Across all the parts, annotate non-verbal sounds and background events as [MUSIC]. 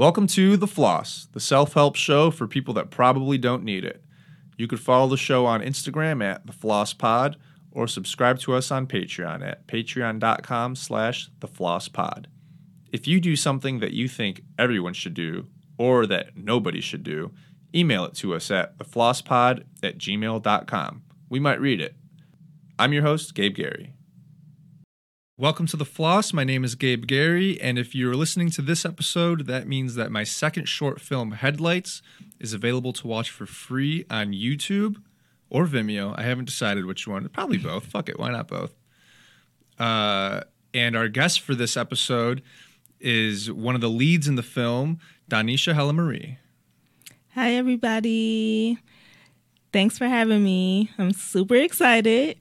Welcome to The Floss, the self help show for people that probably don't need it. You could follow the show on Instagram at The Floss Pod or subscribe to us on Patreon at patreon.com slash The Floss Pod. If you do something that you think everyone should do or that nobody should do, email it to us at theflosspod at gmail.com. We might read it. I'm your host, Gabe Gary. Welcome to The Floss. My name is Gabe Gary, and if you're listening to this episode, that means that my second short film, Headlights, is available to watch for free on YouTube or Vimeo. I haven't decided which one. Probably both. Fuck it. Why not both? Uh, and our guest for this episode is one of the leads in the film, Donesha Hella Marie. Hi, everybody. Thanks for having me. I'm super excited.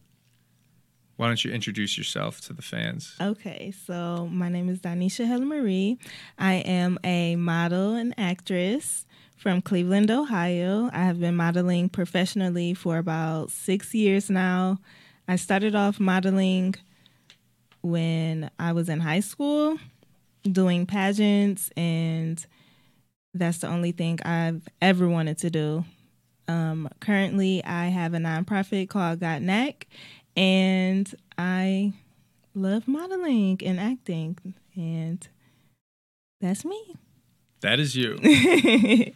Why don't you introduce yourself to the fans? Okay, so my name is Donesha Helen Marie. I am a model and actress from Cleveland, Ohio. I have been modeling professionally for about six years now. I started off modeling when I was in high school, doing pageants, and that's the only thing I've ever wanted to do. Um, currently, I have a nonprofit called Got Knack, and I love modeling and acting, and that's me. That is you. [LAUGHS]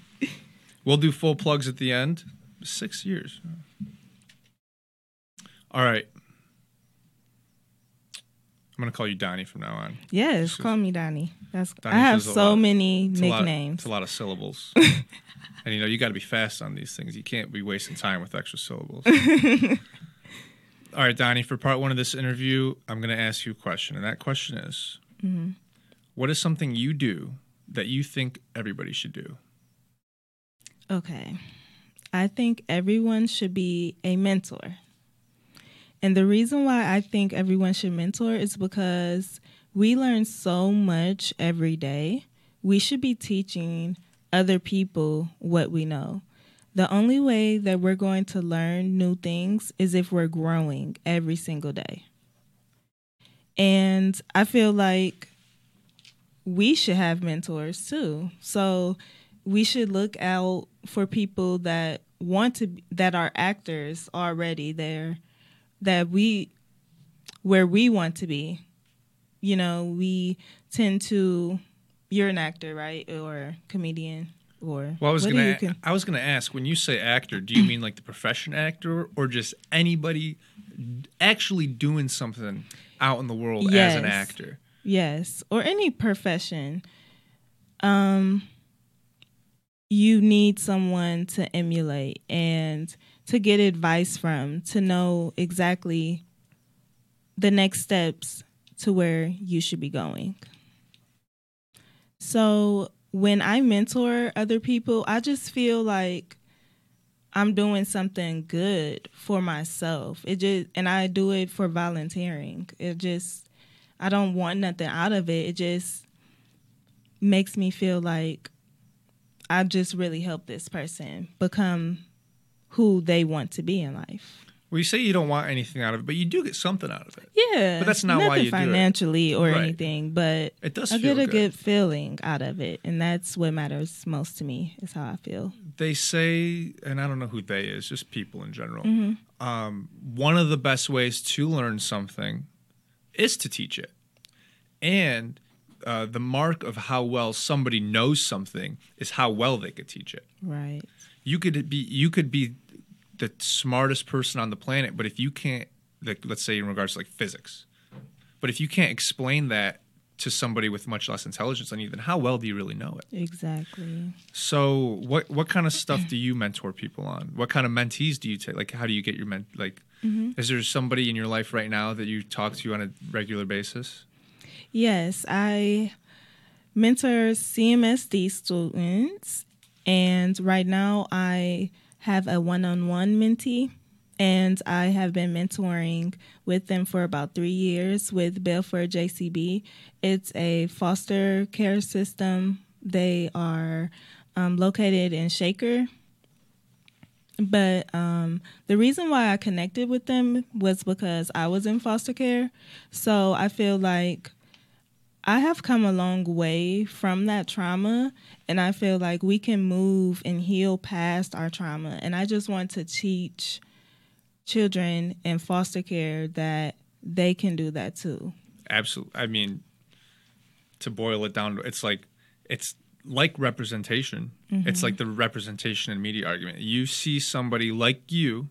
we'll do full plugs at the end. Six years. All right. I'm gonna call you Donnie from now on. Yes, Just- call me Donnie. That's Donnie I have so lot. many It's a nicknames. it's a lot of syllables. [LAUGHS] and you know, you got to be fast on these things. You can't be wasting time with extra syllables. [LAUGHS] All right, Donnie, for part one of this interview, I'm going to ask you a question. And that question is Mm-hmm. what is something you do that you think everybody should do? Okay. I think everyone should be a mentor. And the reason why I think everyone should mentor is because we learn so much every day. We should be teaching other people what we know. The only way that we're going to learn new things is if we're growing every single day. And I feel like we should have mentors too. So we should look out for people that want to that are actors already there that we where we want to be. You know, we tend to you're an actor, right? Or comedian or Well, I was gonna, con- I was gonna ask. When you say actor, do you mean like the profession actor, or just anybody actually doing something out in the world as an actor? Yes, or any profession. Um you need someone to emulate and to get advice from, to know exactly the next steps to where you should be going. So, when I mentor other people, I just feel like I'm doing something good for myself. It just and I do it for volunteering. It just I don't want nothing out of it. It just makes me feel like I just really helped this person become who they want to be in life. Well, you say you don't want anything out of it, but you do get something out of it. Yeah, But that's not why you do it. financially or Right. anything, but It does I get a good. good feeling out of it, and that's what matters most to me. Is how I feel. They say, and I don't know who they is, just people in general. Mm-hmm. Um, one of the best ways to learn something is to teach it, and uh, the mark of how well somebody knows something is how well they could teach it. Right. you could be you could be the smartest person on the planet but if you can't like let's say in regards to like physics but if you can't explain that to somebody with much less intelligence than you then how well do you really know it? Exactly. so what what kind of stuff do you mentor people on? What kind of mentees do you take? Like how do you get your men like mm-hmm. is there somebody in your life right now that you talk to on a regular basis? Yes, I mentor CMSD students, and right now I have a one on one mentee, and I have been mentoring with them for about three years with Bellefaire JCB. It's a foster care system. They are um, located in Shaker. But um, the reason why I connected with them was because I was in foster care. So I feel like I have come a long way from that trauma, and I feel like we can move and heal past our trauma. And I just want to teach children in foster care that they can do that too. Absolutely. I mean, to boil it down, it's like it's like representation. Mm-hmm. It's like the representation and media argument. You see somebody like you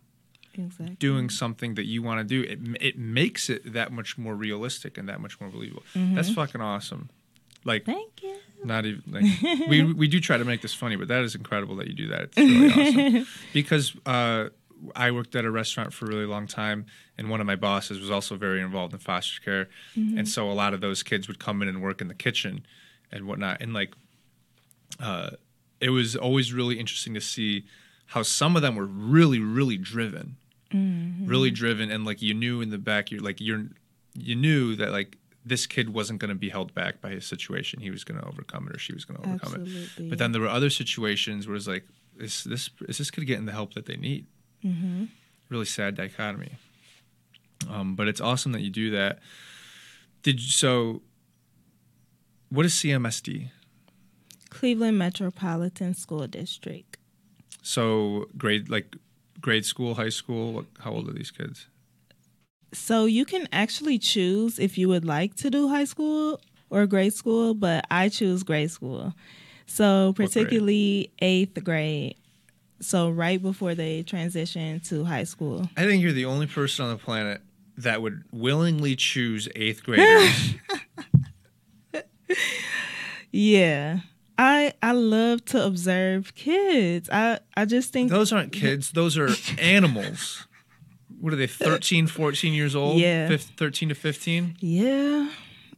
Exactly. doing something that you want to do, it it makes it that much more realistic and that much more believable. That's fucking awesome. Like Thank you. not even like we [LAUGHS] we do try to make this funny, but that is incredible that you do that. It's really awesome [LAUGHS] because uh, I worked at a restaurant for a really long time, and one of my bosses was also very involved in foster care, and so a lot of those kids would come in and work in the kitchen and whatnot, and like uh, it was always really interesting to see how some of them were really really driven really driven and like you knew in the back you're like you're you knew that like this kid wasn't going to be held back by his situation. He was going to overcome it or she was going to overcome it. But then there were other situations where it's like is this is this kid getting the help that they need? Mm-hmm. really sad dichotomy. Um, but it's awesome that you do that. Did you, so what is cmsd Cleveland Metropolitan School District. so grade like grade school high school how old are these kids So you can actually choose if you would like to do high school or grade school, but I choose grade school. So grade? particularly eighth grade. So right before they transition to high school. I think you're the only person on the planet that would willingly choose eighth graders. [LAUGHS] Yeah. I I love to observe kids. I I just think those aren't kids, those are [LAUGHS] animals. What are they, 13, 14 years old? Yeah. Fif- 13 to 15? yeah.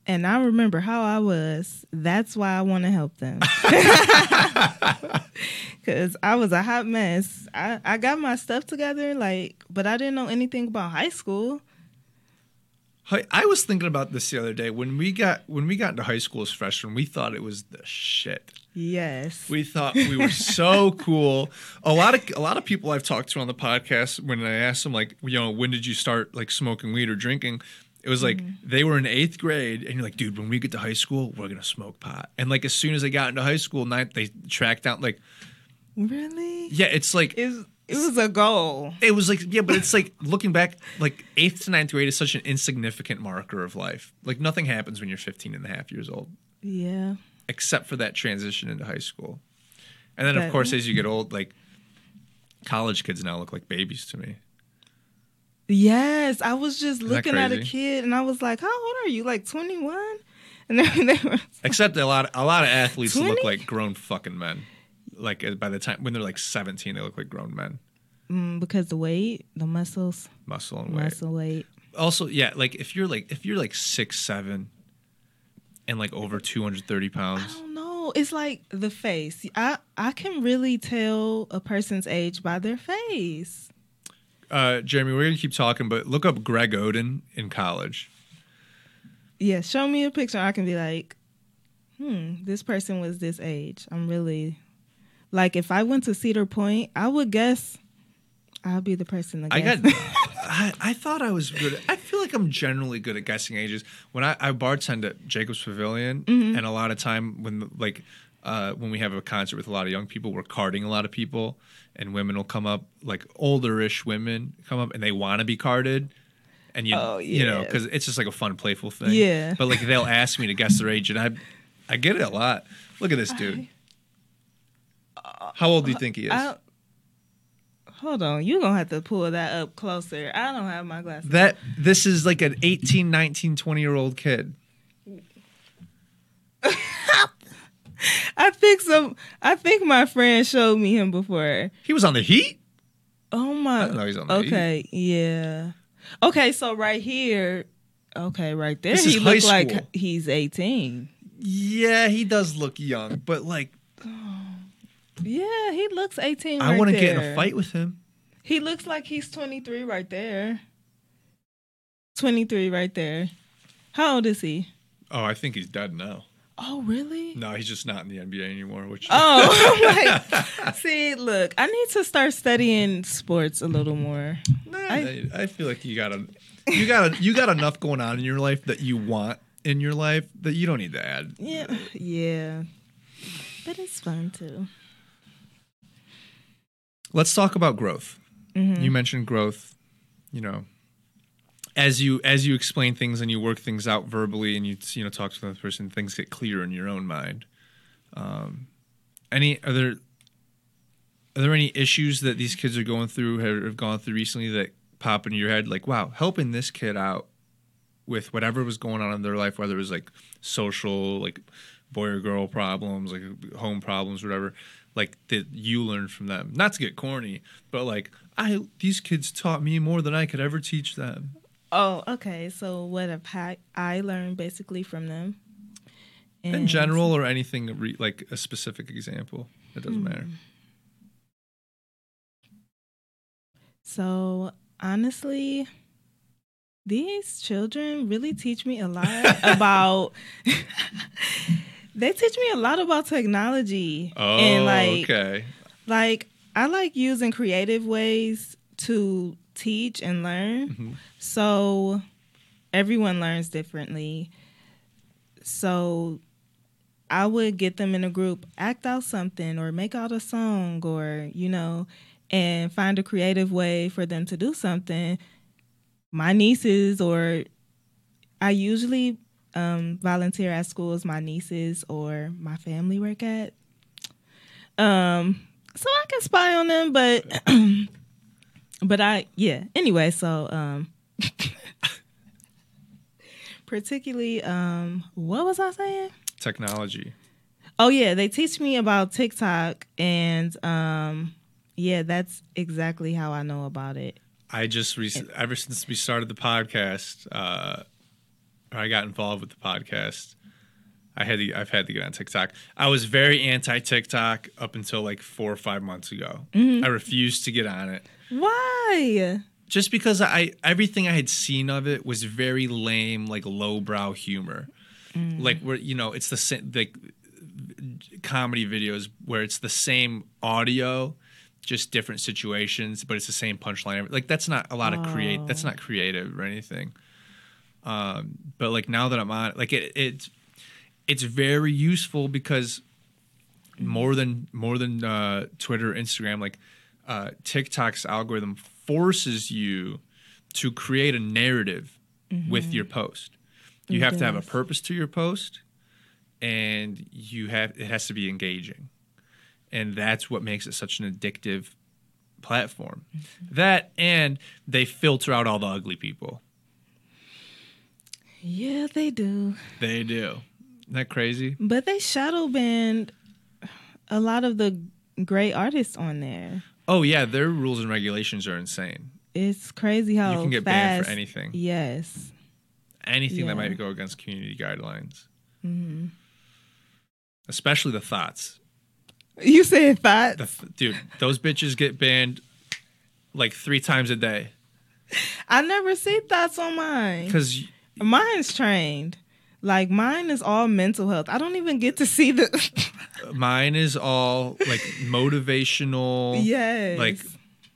And I remember how I was. That's why I want to help them. [LAUGHS] [LAUGHS] Cause I was a hot mess. I, I got my stuff together, like, but I didn't know anything about high school. Hi- I was thinking about this the other day. When we got when we got into high school as freshmen, we thought it was the shit. Yes. We thought we were so [LAUGHS] cool. A lot of a lot of people I've talked to on the podcast, when I asked them like, you know, when did you start like smoking weed or drinking? It was like mm-hmm. they were in eighth grade, and you're like, dude, when we get to high school, we're gonna smoke pot. And like as soon as they got into high school, ninth, they tracked down like, really? yeah, it's like It, it was a goal. it was like yeah, but it's like looking back, like eighth to ninth grade is such an insignificant marker of life. Like nothing happens when you're 15 and a half years old. Yeah. except for that transition into high school. And then, of course, as you get old, like college kids now look like babies to me. Yes. I was just that looking at a kid and I was like, How old are you? Like 21? And then they were Except a lot, a lot of athletes look like grown fucking men. Like uh, by the time when they're like 17, they look like grown men, mm, because the weight, the muscles, muscle and weight. muscle weight. Also, yeah, like if you're like if you're like six seven, and like over 230 pounds. I don't know. It's like the face. I I can really tell a person's age by their face. uh, Jeremy, we're gonna keep talking, but look up Greg Oden in college. Yeah, show me a picture. I can be like, hmm, this person was this age. I'm really like, if I went to Cedar Point, I would guess I'll be the person to I guess. got. [LAUGHS] I, I thought I was good. I feel like I'm generally good at guessing ages. When I, I bartend at Jacob's Pavilion, Mm-hmm. and a lot of time when like uh, when we have a concert with a lot of young people, we're carding a lot of people, and women will come up, like older-ish women come up, and they want to be carded. And you, Oh, you know, because it's just like a fun, playful thing. Yeah. But like they'll ask me to guess their age, and I, I get it a lot. Look at this dude. How old do you think he is? I- hold on, you're gonna have to pull that up closer. I don't have my glasses. That this is like an 18, 19, 20 year old kid. [LAUGHS] I think some. I think my friend showed me him before. He was on the Heat. Oh my. I didn't know he's on the Okay, yeah. Okay, so right here. Okay, right there, This he is looks like he's 18. Yeah, he does look young, but like oh. Yeah, he looks 18. I right want to get in a fight with him. He looks like he's 23 right there. 23 right there. How old is he? Oh, I think he's dead now. Oh, really? No, he's just not in the NBA anymore. Which Oh, [LAUGHS] I'm [LAUGHS] like, see, look, I need to start studying sports a little more. Nah, I- I, I feel like you got a you got a, you got enough going on in your life that you want in your life that you don't need to add. Yeah, [LAUGHS] yeah, but it's fun too. Let's talk about growth. Mhm. You mentioned growth. You know, as you as you explain things and you work things out verbally, and you you know talk to another person, things get clear in your own mind. Um, any are there are there any issues that these kids are going through have, have gone through recently that pop into your head? Like, wow, helping this kid out with whatever was going on in their life, whether it was like social, like boy or girl problems, like home problems, whatever, like that you learned from them. Not to get corny, but like I these kids taught me more than I could ever teach them. Oh, okay. So what have I, I learned basically from them? In general or anything re- like a specific example. It doesn't Hmm. matter. So honestly, these children really teach me a lot about. [LAUGHS] they teach me a lot about technology Oh, and like okay. like I like using creative ways to teach and learn. Mhm. So everyone learns differently. So I would get them in a group, act out something or make out a song or, you know, and find a creative way for them to do something. My nieces or I usually um, volunteer at schools my nieces or my family work at. Um, so I can spy on them, but [CLEARS THROAT] but I yeah. Anyway, so um [LAUGHS] particularly um what was I saying? Technology. Oh yeah, they teach me about TikTok and um yeah, that's exactly how I know about it. I just rec- ever since we started the podcast, uh, I got involved with the podcast, I had to, I've had to get on TikTok. I was very anti TikTok up until like four or five months ago. Mm-hmm. I refused to get on it Why? just because I everything I had seen of it was very lame, like lowbrow humor. Mm. Like where you know it's the same like comedy videos where it's the same audio, just different situations, but it's the same punchline. Like that's not a lot of create. That's not creative or anything. Um, but like now that I'm on, like it, it's it's very useful because more than more than uh, Twitter, Instagram, like uh, TikTok's algorithm forces you to create a narrative with your post. You It have to have a purpose to your post, and you have it has to be engaging, and that's what makes it such an addictive platform. That and they filter out all the ugly people. Yeah, they do. They do. Isn't that crazy? But they shadow banned a lot of the great artists on there. Oh yeah, their rules and regulations are insane. It's crazy how you can get fast, banned for anything. Yes. anything that might go against community guidelines, hmm especially the thoughts. You said that. The th- dude, those bitches get banned like three times a day [LAUGHS] I never see thoughts on mine. because Mine's trained. Like mine is all mental health. I don't even get to see the. [LAUGHS] mine is all like motivational. yes. like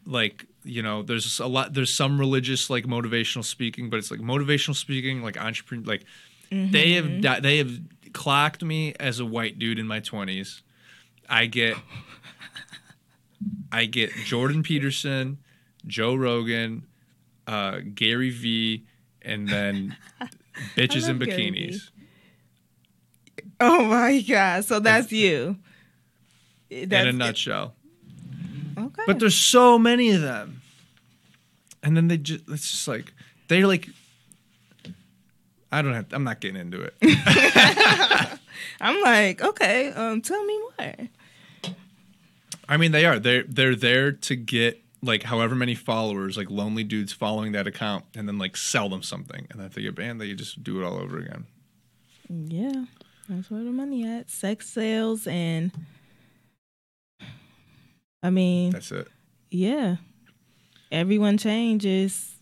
like you know there's a lot there's some religious like motivational speaking but it's like motivational speaking like entrepreneur like they have di- they have clocked me as a white dude in my 20s i get i get jordan peterson joe rogan uh, gary vee and then [LAUGHS] bitches in bikinis Oh my god! So that's you. in That's a it. nutshell Okay. But there's so many of them. And then they just it's just like they're like I don't have I'm not getting into it. [LAUGHS] I'm like, okay. Um, tell me more. I mean they are. They're they're there to get like however many followers, like lonely dudes following that account and then like sell them something. And then if they get banned, they just do it all over again. Yeah, that's where the money at. Sex sales and. I mean, That's it. yeah. Everyone changes.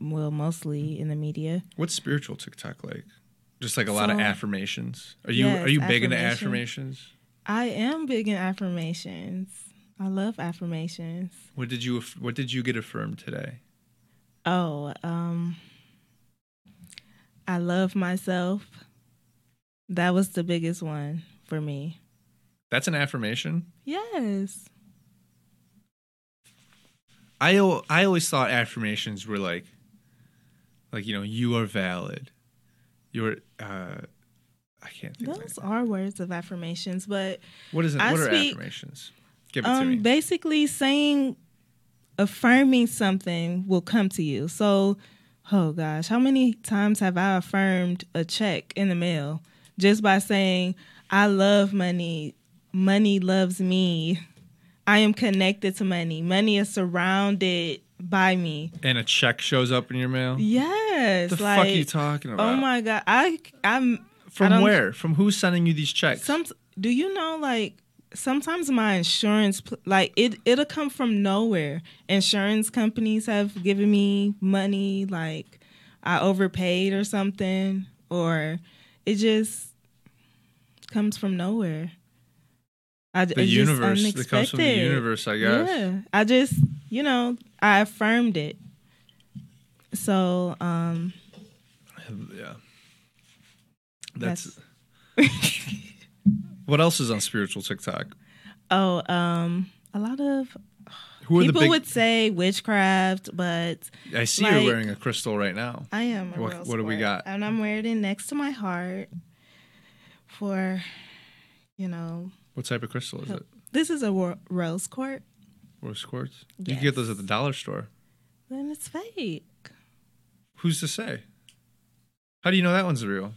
Well, mostly in the media. What's spiritual TikTok like? Just like a lot of affirmations. Are you Yes, are you big into affirmations? I am big in affirmations. I love affirmations. What did you what did you get affirmed today? Oh, um I love myself. That was the biggest one for me. That's an affirmation. Yes. I I always thought affirmations were like, like you know, you are valid. You're. Uh, I can't think. Those are words of affirmations, but What is it? I What are speak- affirmations? Give it to me. um basically saying affirming something will come to you. So, oh gosh, how many times have I affirmed a check in the mail just by saying I love money, money loves me. I am connected to money. Money is surrounded by me. and a check shows up in your mail. Yes, the like fuck are you talking about? oh my god, I I'm From don't- where? From who's sending you these checks? some do you know like sometimes my insurance like it it'll come from nowhere insurance companies have given me money like i overpaid or something or it just comes from nowhere I, the universe. That comes from the universe, I guess. yeah i just you know i affirmed it so um Yeah. That's. [LAUGHS] what else is on spiritual TikTok? oh um a lot of Who are People the big? would say witchcraft, but I see like- you're wearing a crystal right now. I am. A What- real what do we sport. got? And I'm wearing it next to my heart for, you know, What type of crystal is it? this is a rose quartz. Rose quartz. You can get those at the dollar store. Then it's fake. Who's to say? How do you know that one's real?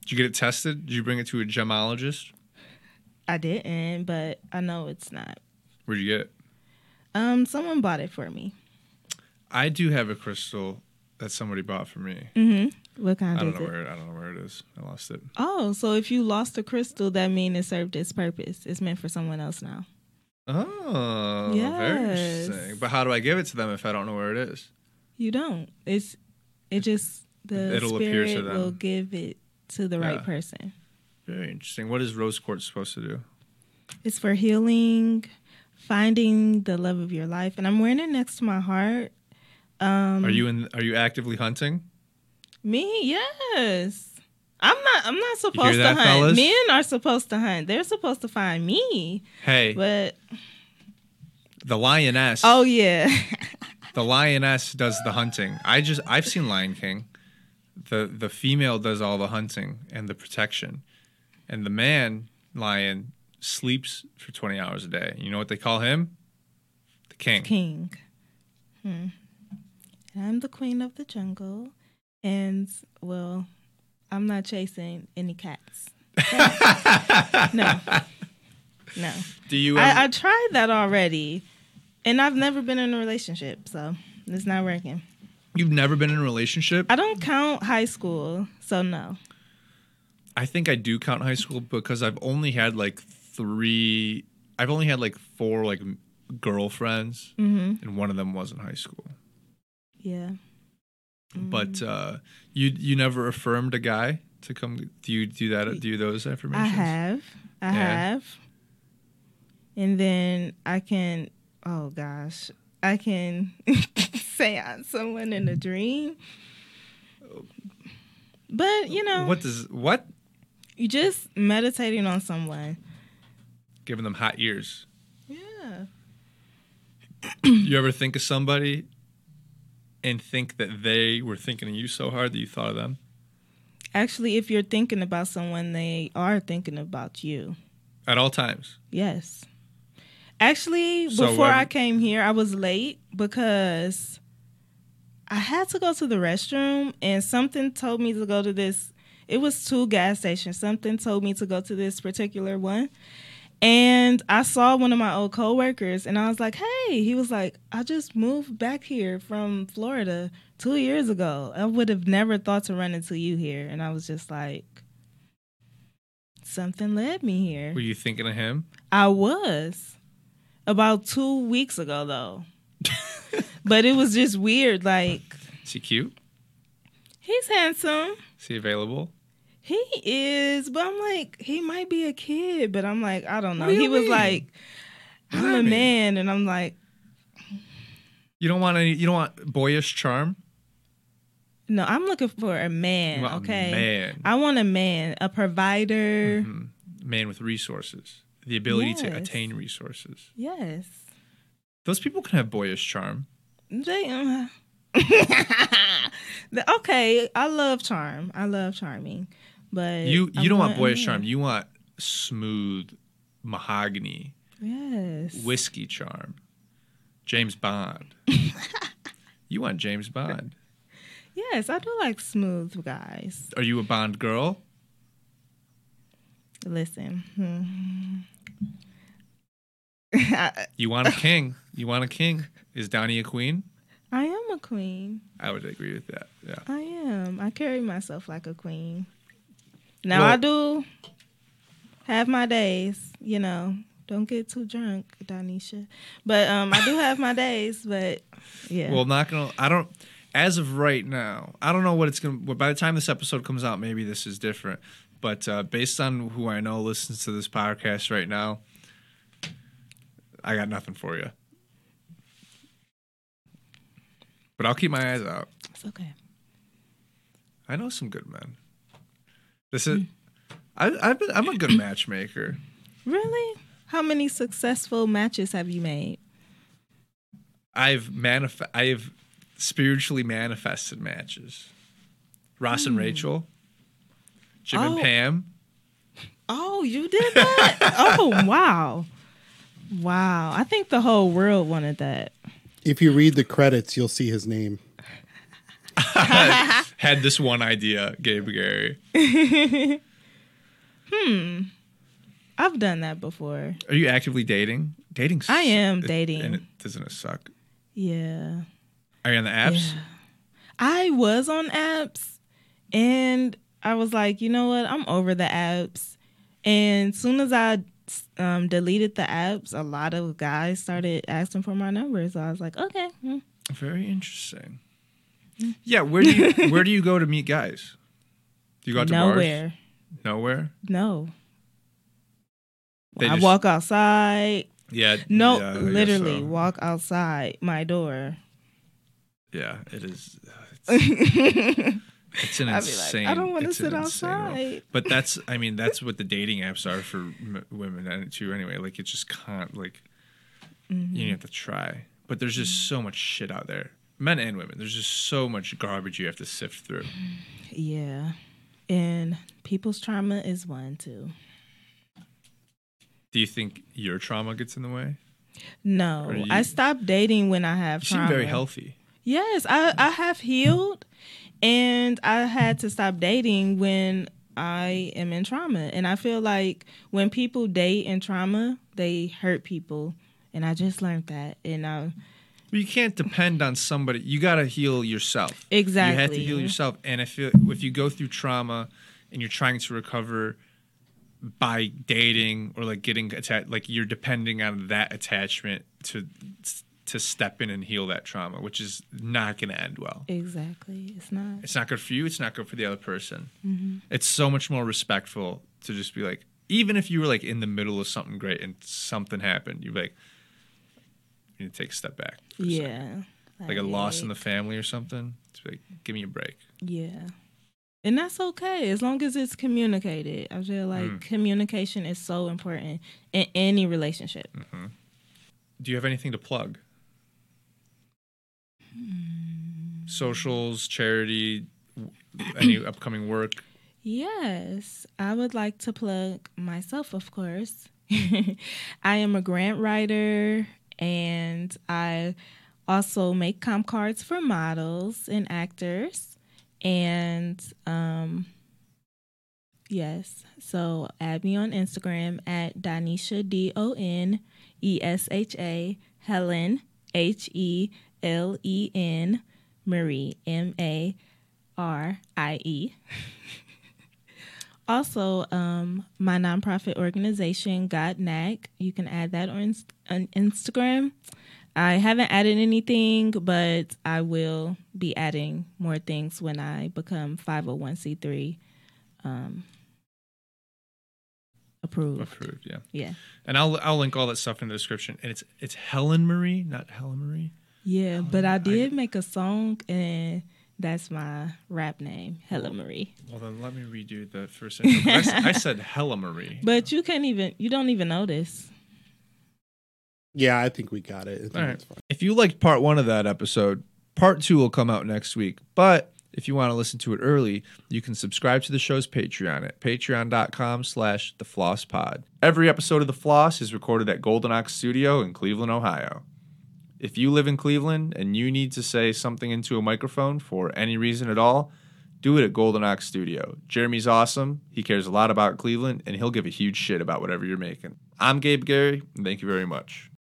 Did you get it tested? Did you bring it to a gemologist? I didn't, but I know it's not. Where'd you get it? Um, someone bought it for me. I do have a crystal that somebody bought for me. Mm-hmm. What kind I don't know it? where I don't know where it is. I lost it. Oh, so if you lost a crystal, that means it served its purpose. It's meant for someone else now. Oh, very Yes. interesting. But how do I give it to them if I don't know where it is? You don't. It's it just the It'll appear to spirit them. will give it to the Yeah. right person. Very interesting. What is rose quartz supposed to do? It's for healing, finding the love of your life, and I'm wearing it next to my heart. Um, Are you in? Are you actively hunting? me? Yes. I'm not. I'm not supposed to hunt. fellas? Men are supposed to hunt. They're supposed to find me. Hey, But the lioness. oh yeah, [LAUGHS] The lioness does the hunting. I just I've seen Lion King. The the female does all the hunting and the protection. And the man lion sleeps for 20 hours a day. You know what they call him? The king. king. Hmm. I'm the queen of the jungle, and well, I'm not chasing any cats. [LAUGHS] no, no. Do you ever, I, I tried that already, and I've never been in a relationship, so it's not working. You've never been in a relationship? I don't count high school, so no. I think I do count high school because I've only had like 3 I've only had like 4 like girlfriends hmm and one of them was in high school. Yeah. But Mm. uh you you never affirmed a guy to come do you do that do you those affirmations? I have, I Yeah. have, and then I can. Oh gosh, I can [LAUGHS] say on someone in a dream. But you know, What does what? You just meditating on someone. Giving them hot ears. Yeah. you ever think of somebody and think that they were thinking of you so hard that you thought of them? Actually, if you're thinking about someone, they are thinking about you. At all times. Yes. Actually, So before I came here, I was late because I had to go to the restroom and something told me to go to this. It was two gas stations. Something told me to go to this particular one. And I saw one of my old coworkers and I was like, hey, he was like, I just moved back here from Florida two years ago. I would have never thought to run into you here. And I was just like, something led me here. Were you thinking of him? I was about two weeks ago though. [LAUGHS] but it was just weird. Like Is he cute? he's handsome. Is he available? He is, but I'm like, he might be a kid, but I'm like, I don't know. Do He was like, I'm a mean? man, and I'm like, You don't want any you don't want boyish charm? No, I'm looking for a man. Want a okay, man. I want a man, a provider. Mhm. Man with resources, the ability to attain resources. Yes. Those people can have boyish charm. They, uh, [LAUGHS] okay, I love charm. I love charming, but You you don't want boyish charm. You want smooth mahogany Yes. whiskey charm. James Bond. [LAUGHS] you want James Bond. Yes, I do like smooth guys. Are you a Bond girl? Listen. hmm. [LAUGHS] You want a king. You want a king. Is Donnie a queen? I am a queen. I would agree with that. Yeah. I am. I carry myself like a queen. Now Well- I do have my days, you know. Don't get too drunk, Donesha. But um I do have my days, but yeah. Well, not gonna. I don't. As of right now, I don't know what it's gonna. Well, by the time this episode comes out, maybe this is different. But uh, based on who I know listens to this podcast right now, I got nothing for you. But I'll keep my eyes out. it's okay. I know some good men. This is. I, I've been. I'm a good matchmaker. [CLEARS THROAT] Really? How many successful matches have you made? I've manif- I have spiritually manifested matches. Ross and Rachel, Jim and Hmm. Oh. Pam. Oh, you did that? [LAUGHS] oh, wow. Wow. I think the whole world wanted that. If you read the credits, you'll see his name. [LAUGHS] Had this one idea, Gabe Gary. [LAUGHS] Hmm. I've done that before. Are you actively dating? Dating. I am it- dating. and it doesn't it suck? Yeah. Are you on the apps? Yeah. I was on apps and I was like, you know what? I'm over the apps. And soon as I um, deleted the apps, a lot of guys started asking for my number. So I was like, okay. hmm. Very interesting. Yeah, where do you [LAUGHS] where do you go to meet guys? Do you go out to Nowhere. bars? Nowhere. No. They I just- walk outside. Yeah. No, yeah, literally so. walk outside my door. Yeah, it is. [LAUGHS] It's, an be like, insane. I don't wanna sit insane role. outside. But that's, I mean, that's what the dating apps are for m- women and too. Anyway, like it just can't like Mm-hmm. you have to try. But there's just so much shit out there, men and women. There's just so much garbage you have to sift through. [SIGHS] Yeah. And people's trauma is one too. Do you think your trauma gets in the way? No, you- I stopped dating when I have You trauma. seem very healthy. Yes, I, I have healed and I had to stop dating when I am in trauma. And I feel like when people date in trauma, they hurt people. And I just learned that. And um, I, you can't depend on somebody. You got to heal yourself. Exactly. You have to heal yourself. And if it, if you go through trauma and you're trying to recover by dating or like getting attached, like you're depending on that attachment to to step in and heal that trauma, which is not going to end well. exactly. It's not. It's not good for you. It's not good for the other person. Mm-hmm. It's so much more respectful to just be like, even if you were like in the middle of something great and something happened, you'd be like, you need to take a step back. for a second Yeah. like a loss in the family or something. It's like, give me a break. Yeah. And that's okay as long as it's communicated. I feel like Mm. communication is so important in any relationship. Do you have anything to plug? Socials, charity, any [CLEARS THROAT] upcoming work? Yes, I would like to plug myself, of course. [LAUGHS] I am a grant writer and I also make comp cards for models and actors. And um yes, so add me on Instagram at Donesha D O N E S H A Helen H E L E N Marie M A R I E. [LAUGHS] Also, um, my nonprofit organization, God Knack, you can add that on, on Instagram. I haven't added anything, but I will be adding more things when I become 501c3 um, approved. Approved, yeah. Yeah. And I'll I'll link all that stuff in the description. And it's it's Helen Marie, not Helen Marie. Yeah, oh, but I I- did make a song and That's my rap name, Hella Marie. Well, then let me redo the first intro. I, s- I said [LAUGHS] Hella Marie. But you can't even. You don't even notice. Yeah, I think we got it. I think All right. that's fine. If you liked part one of that episode, part two will come out next week. But if you want to listen to it early, you can subscribe to the show's Patreon at patreon.com slash the floss pod. Every episode of The Floss is recorded at Golden Ox Studio in Cleveland, Ohio. If you live in Cleveland and you need to say something into a microphone for any reason at all, do it at Golden Ox Studio. Jeremy's awesome. He cares a lot about Cleveland, and he'll give a huge shit about whatever you're making. I'm Gabe Gary, and thank you very much.